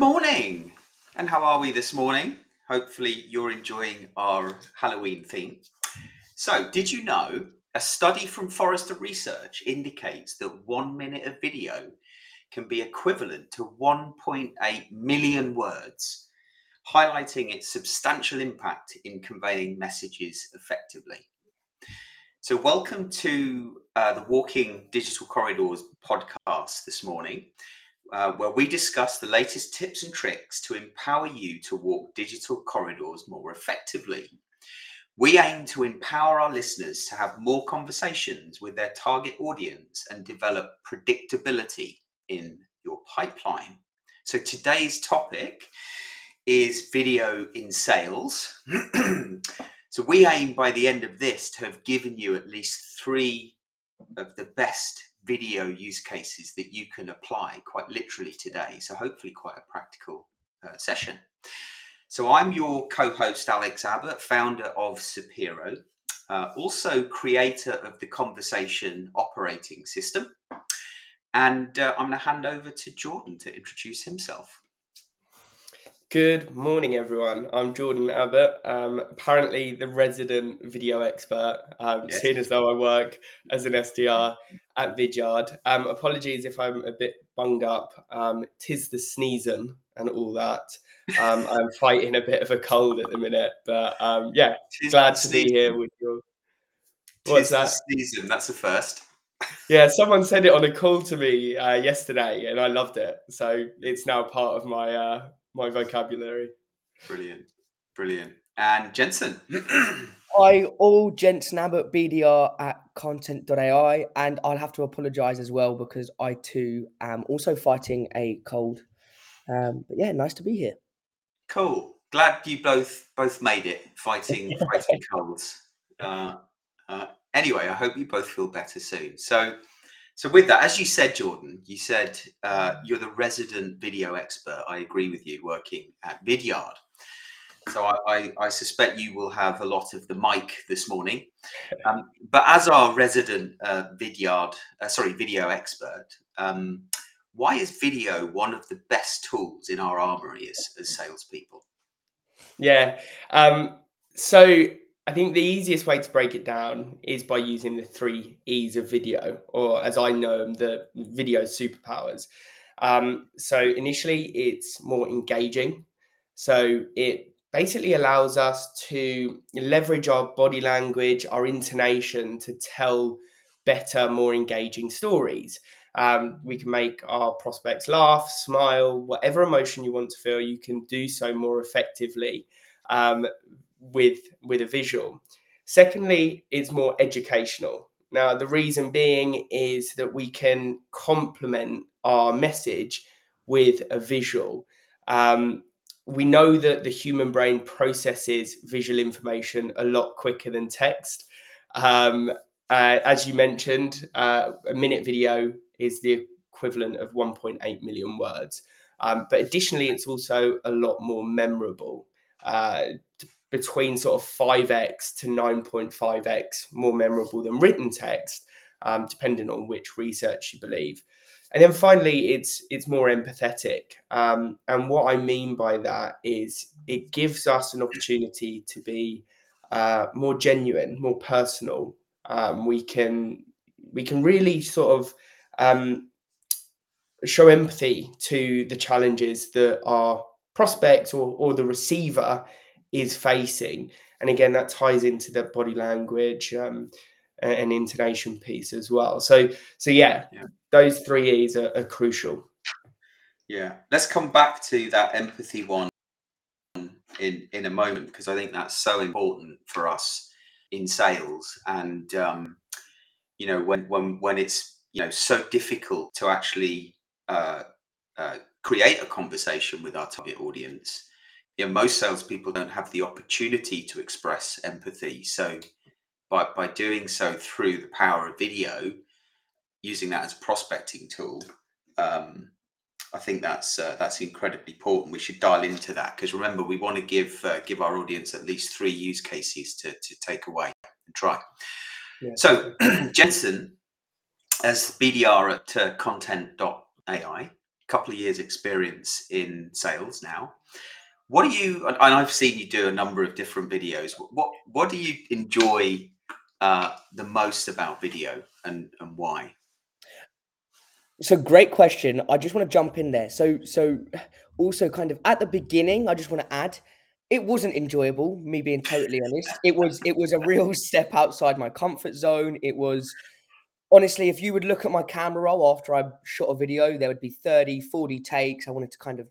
Good morning. And how are we this morning? Hopefully, you're enjoying our Halloween theme. So, did you know a study from Forrester Research indicates that one minute of video can be equivalent to 1.8 million words, highlighting its substantial impact in conveying messages effectively? So, welcome to uh, the Walking Digital Corridors podcast this morning uh, where we discuss the latest tips and tricks to empower you to walk digital corridors more effectively. We aim to empower our listeners to have more conversations with their target audience and develop predictability in your pipeline. So today's topic is video in sales. so we aim by the end of this to have given you at least three of the best video use cases that you can apply quite literally today. So hopefully quite a practical uh, session. So I'm your co-host Alex Abbott, founder of Sapiro, uh, also creator of the Conversation operating system. And uh, I'm going to hand over to Jordan to introduce himself. Good morning, everyone. I'm Jordan Abbott, um, apparently the resident video expert, um, yes. seeing as though I work as an SDR at Vidyard. Um, apologies if I'm a bit bunged up. Um, tis the sneezing and all that. Um, I'm fighting a bit of a cold at the minute, but um, yeah, tis glad to be here with you. What's that? Sneezing, that's the first. yeah, someone said it on a call to me uh, yesterday, and I loved it. So it's now part of my uh, my vocabulary. Brilliant, brilliant. And Jensen. Hi, all Jensen Abbott, BDR at content.ai. And I'll have to apologize as well because I too am also fighting a cold. Um, but yeah, nice to be here. Cool. Glad you both both made it fighting fighting colds. Uh, uh, anyway, I hope you both feel better soon. So so with that, as you said, Jordan, you said uh, you're the resident video expert. I agree with you, working at Vidyard. So I, I, I suspect you will have a lot of the mic this morning. Um, but as our resident uh, Vidyard, uh, sorry, video expert, um, why is video one of the best tools in our armory as, as salespeople? Yeah. Um, so I think the easiest way to break it down is by using the three E's of video, or as I know them, the video superpowers. Um, so initially, it's more engaging. So it basically allows us to leverage our body language, our intonation to tell better, more engaging stories. Um, we can make our prospects laugh, smile, whatever emotion you want to feel, you can do so more effectively um, with with a visual. Secondly, it's more educational. Now, the reason being is that we can complement our message with a visual. Um, we know that the human brain processes visual information a lot quicker than text. Um, uh, as you mentioned, uh, a minute video is the equivalent of 1.8 million words. Um, but additionally, it's also a lot more memorable. Uh, between sort of 5x to 9.5x more memorable than written text, um, depending on which research you believe. And then finally, it's it's more empathetic. Um, and what I mean by that is it gives us an opportunity to be uh, more genuine, more personal. Um, we can we can really sort of um, show empathy to the challenges that our prospect or, or the receiver is facing. And again, that ties into the body language um, and intonation piece as well. So, so yeah, yeah. those three E's are, are crucial. Yeah, let's come back to that empathy one in in a moment because I think that's so important for us in sales. And um, you know, when when when it's you know so difficult to actually uh, uh, create a conversation with our target audience you know, most salespeople don't have the opportunity to express empathy. So by, by doing so through the power of video, using that as a prospecting tool, um, I think that's uh, that's incredibly important. We should dial into that because remember, we want to give uh, give our audience at least three use cases to, to take away and try. Yeah. So, Jensen, as BDR at uh, content.ai, couple of years experience in sales now. What do you? And I've seen you do a number of different videos. What what do you enjoy uh, the most about video, and and why? So great question. I just want to jump in there. So so also kind of at the beginning, I just want to add it wasn't enjoyable, me being totally honest. It was it was a real step outside my comfort zone. It was honestly, if you would look at my camera roll after I shot a video, there would be 30, 40 takes. I wanted to kind of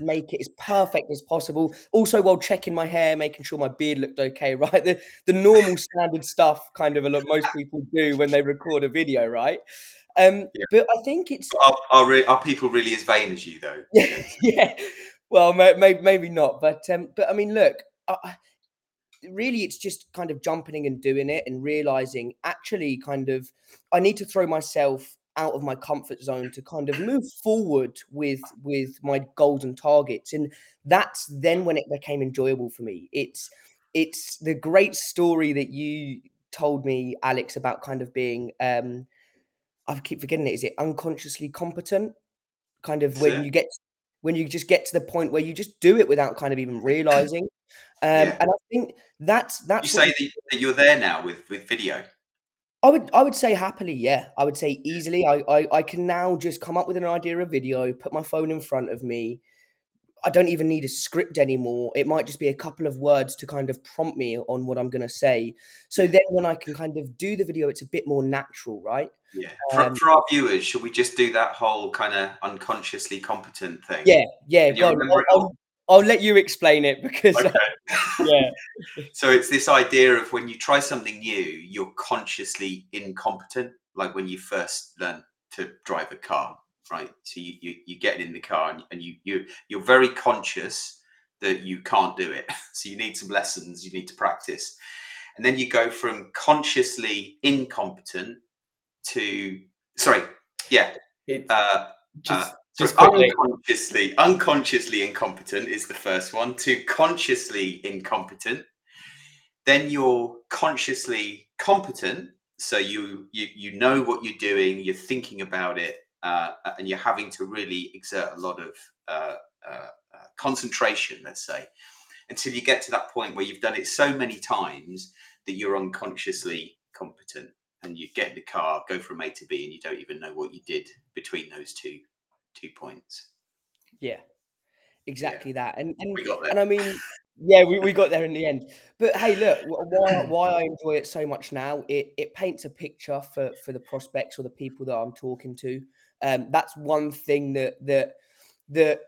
make it as perfect as possible. Also, while checking my hair, making sure my beard looked okay, right? The the normal standard stuff, kind of a lot most people do when they record a video, right? Um, yeah. but I think it's are, are, re- are, people really as vain as you though? Yeah. Well, maybe maybe not, but um, but I mean, look, I, really, it's just kind of jumping and doing it and realizing actually, kind of, I need to throw myself out of my comfort zone to kind of move forward with with my goals and targets and that's then when it became enjoyable for me. It's it's the great story that you told me alex about kind of being um i keep forgetting it is it unconsciously competent? Kind of when you get when you just get to the point where you just do it without kind of even realizing. Um yeah. and i think that's that's you say that you're there now with with video I would I would say happily, yeah. I would say easily. I, I I can now just come up with an idea of video, put my phone in front of me. I don't even need a script anymore. It might just be a couple of words to kind of prompt me on what I'm going to say. So then when I can kind of do the video, it's a bit more natural, right? Yeah. For, um, for our viewers, should we just do that whole kind of unconsciously competent thing? Yeah, yeah. Go on. I'll, I'll, let you explain it because okay. yeah. So it's this idea of when you try something new, you're consciously incompetent, like when you first learn to drive a car, right? So you you, you get in the car and, and you you you're very conscious that you can't do it. So you need some lessons, you need to practice. And then you go from consciously incompetent to sorry, yeah. uh, uh just uh, just unconsciously, unconsciously incompetent is the first one. To consciously incompetent, then you're consciously competent. So you you you know what you're doing. You're thinking about it, uh, and you're having to really exert a lot of uh, uh, uh, concentration. Let's say until you get to that point where you've done it so many times that you're unconsciously competent, and you get in the car, go from A to B, and you don't even know what you did between those two two points. Yeah, exactly yeah. that. And and and I mean, yeah, we, we got there in the end. But hey, look, why why I enjoy it so much now, it it paints a picture for for the prospects or the people that I'm talking to. Um, that's one thing that that that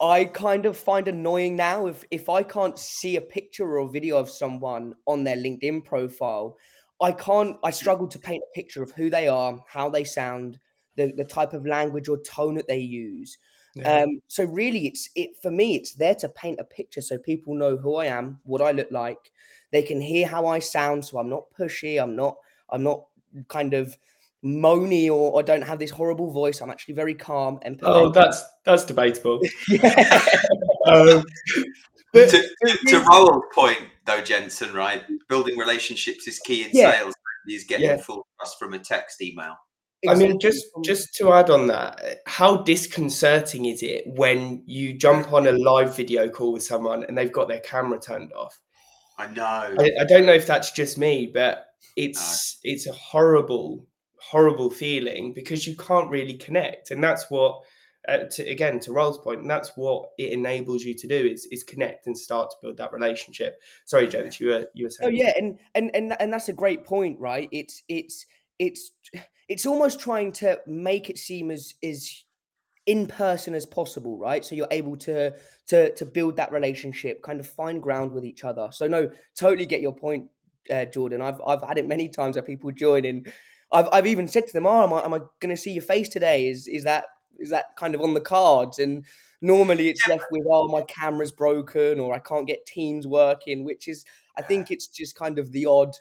I kind of find annoying now. If if I can't see a picture or a video of someone on their LinkedIn profile, I can't. I struggle to paint a picture of who they are, how they sound, the, the type of language or tone that they use. Yeah. Um, so really, it's it for me. It's there to paint a picture so people know who I am, what I look like. They can hear how I sound, so I'm not pushy. I'm not. I'm not kind of moany or I don't have this horrible voice. I'm actually very calm and. Oh, that's that's debatable. um, but, to, to, to Raul's point, though, Jensen, right? Building relationships is key in yeah. sales. Is getting yeah. full trust from a text email. Exactly. I mean, just just to add on that, how disconcerting is it when you jump on a live video call with someone and they've got their camera turned off? I know. I, I don't know if that's just me, but it's no. it's a horrible, horrible feeling because you can't really connect, and that's what. Uh, to, again, to Raul's point, and that's what it enables you to do is is connect and start to build that relationship. Sorry, James, you were you were saying. Oh yeah, and and and and that's a great point, right? It's it's it's it's almost trying to make it seem as as in person as possible right? So you're able to to to build that relationship kind of find ground with each other. So no totally get your point uh, jordan. I've i've had it many times where people join and i've, I've even said to them oh am i, am I going to see your face today? Is is that is that kind of on the cards? And normally it's left with oh my camera's broken or i can't get teams working which is i think it's just kind of the odd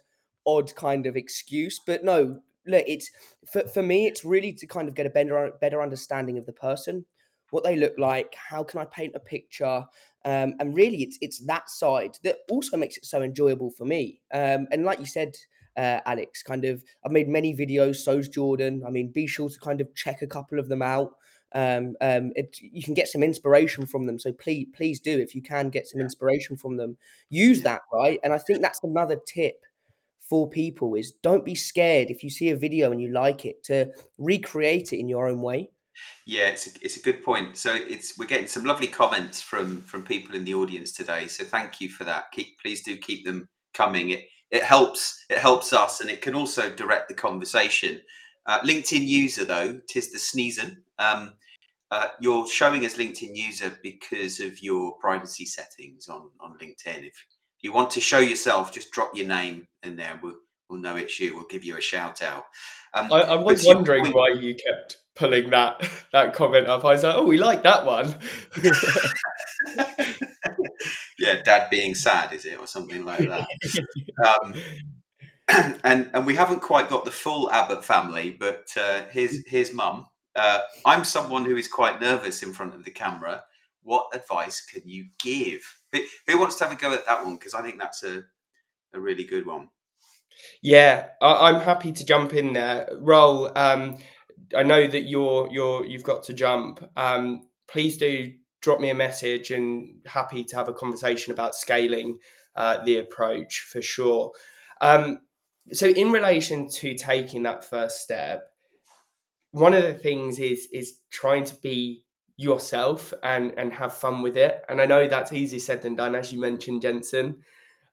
odd kind of excuse. But no look, it's for, for me, it's really to kind of get a better better understanding of the person, what they look like, how can I paint a picture, um, and really, it's it's that side that also makes it so enjoyable for me. Um, and like you said, uh, Alex, kind of, I've made many videos. So's Jordan. I mean, be sure to kind of check a couple of them out. Um, um, it, you can get some inspiration from them. So please, please do if you can get some inspiration from them, use that right. And I think that's another tip for people is don't be scared if you see a video and you like it to recreate it in your own way. Yeah, it's a, it's a good point. So it's we're getting some lovely comments from from people in the audience today. So thank you for that. Keep please do keep them coming. It it helps it helps us and it can also direct the conversation. Uh, LinkedIn user though, tis the sneezing. Um, uh, you're showing as LinkedIn user because of your privacy settings on on LinkedIn. If you want to show yourself, just drop your name in there. We'll we'll know it's you. We'll give you a shout out. Um, I, I was wondering point, why you kept pulling that that comment up. I was like, oh, we like that one. yeah, dad being sad, is it, or something like that? um, and and we haven't quite got the full Abbott family, but uh, here's here's mum. Uh, I'm someone who is quite nervous in front of the camera. What advice can you give? Who, wants to have a go at that one? Because I think that's a a really good one. Yeah, I, am happy to jump in there. Raul. Um, I know that you're you're you've got to jump. Um, please do drop me a message and happy to have a conversation about scaling uh, the approach for sure. Um, so in relation to taking that first step, one of the things is is trying to be yourself and and have fun with it. And I know that's easier said than done, as you mentioned, Jensen.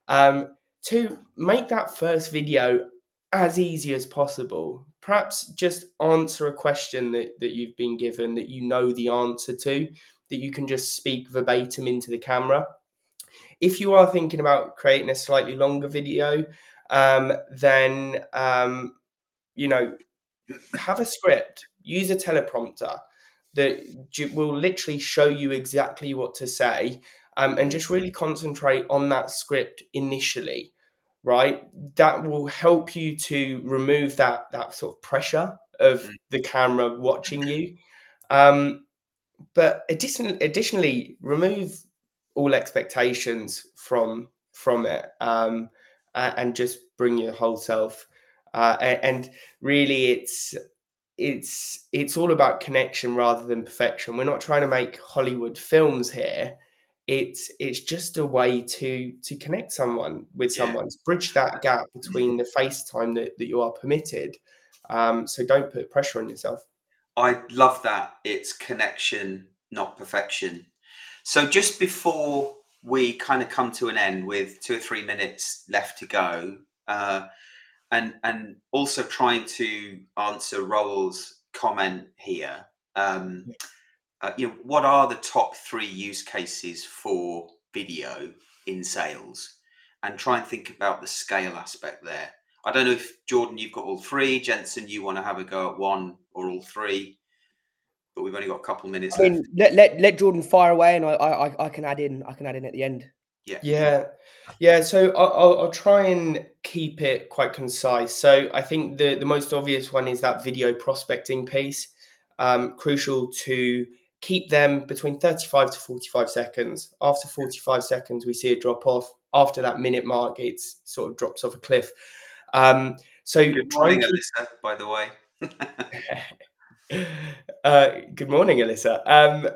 Um, to make that first video as easy as possible. Perhaps just answer a question that, that you've been given that you know the answer to, that you can just speak verbatim into the camera. If you are thinking about creating a slightly longer video, um, then um, you know have a script, use a teleprompter that will literally show you exactly what to say, um, and just really concentrate on that script initially right? That will help you to remove that that sort of pressure of mm. the camera watching you. Um but additionally additionally remove all expectations from from it um and just bring your whole self uh, and really it's it's it's all about connection rather than perfection we're not trying to make hollywood films here it's it's just a way to to connect someone with someone to bridge that gap between the FaceTime that, that you are permitted. Um, so don't put pressure on yourself. I love that. It's connection, not perfection. So just before we kind of come to an end with two or three minutes left to go, uh, and and also trying to answer Raul's comment here. Um, uh, you know, what are the top three use cases for video in sales? And try and think about the scale aspect there. I don't know if Jordan, you've got all three. Jensen, you want to have a go at one or all three, but we've only got a couple minutes. I mean, let, let let Jordan fire away, and I, I I can add in. I can add in at the end. Yeah. Yeah. Yeah. So I'll, I'll try and keep it quite concise. So I think the the most obvious one is that video prospecting piece. Um, crucial to keep them between 35 to 45 seconds. After 45 seconds, we see a drop off. After that minute mark, it sort of drops off a cliff. Um, so, good morning, to... Alyssa, by the way. uh, good morning, Alyssa. Um,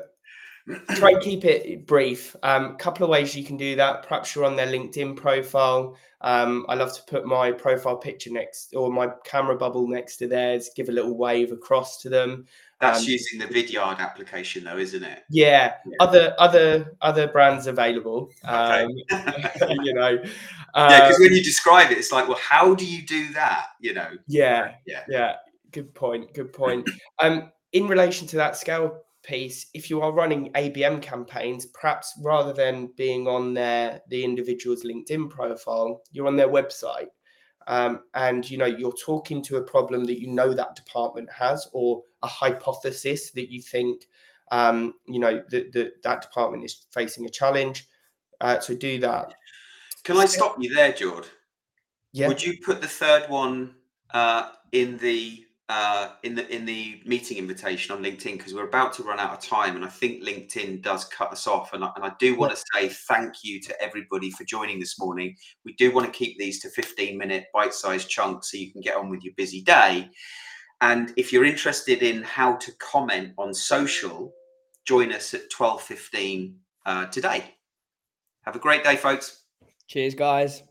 try and keep it brief. A um, couple of ways you can do that. Perhaps you're on their LinkedIn profile. Um, I love to put my profile picture next or my camera bubble next to theirs, give a little wave across to them. That's um, using the Vidyard application, though, isn't it? Yeah, yeah. other other other brands available. Okay. Um, you know, yeah, because when you describe it, it's like, well, how do you do that? You know. Yeah, yeah, yeah. Good point. Good point. um, in relation to that scale piece, if you are running ABM campaigns, perhaps rather than being on their the individual's LinkedIn profile, you're on their website. Um, and you know you're talking to a problem that you know that department has or a hypothesis that you think um, you know that, that that department is facing a challenge uh, to do that. Can i stop you there george yeah. Would you put the third one uh, in the uh, in the in the meeting invitation on LinkedIn because we're about to run out of time, and I think LinkedIn does cut us off. And I, and I do want to say thank you to everybody for joining this morning. We do want to keep these to 15 minute bite sized chunks so you can get on with your busy day. And if you're interested in how to comment on social, join us at 12.15 uh, today. Have a great day, folks. Cheers, guys.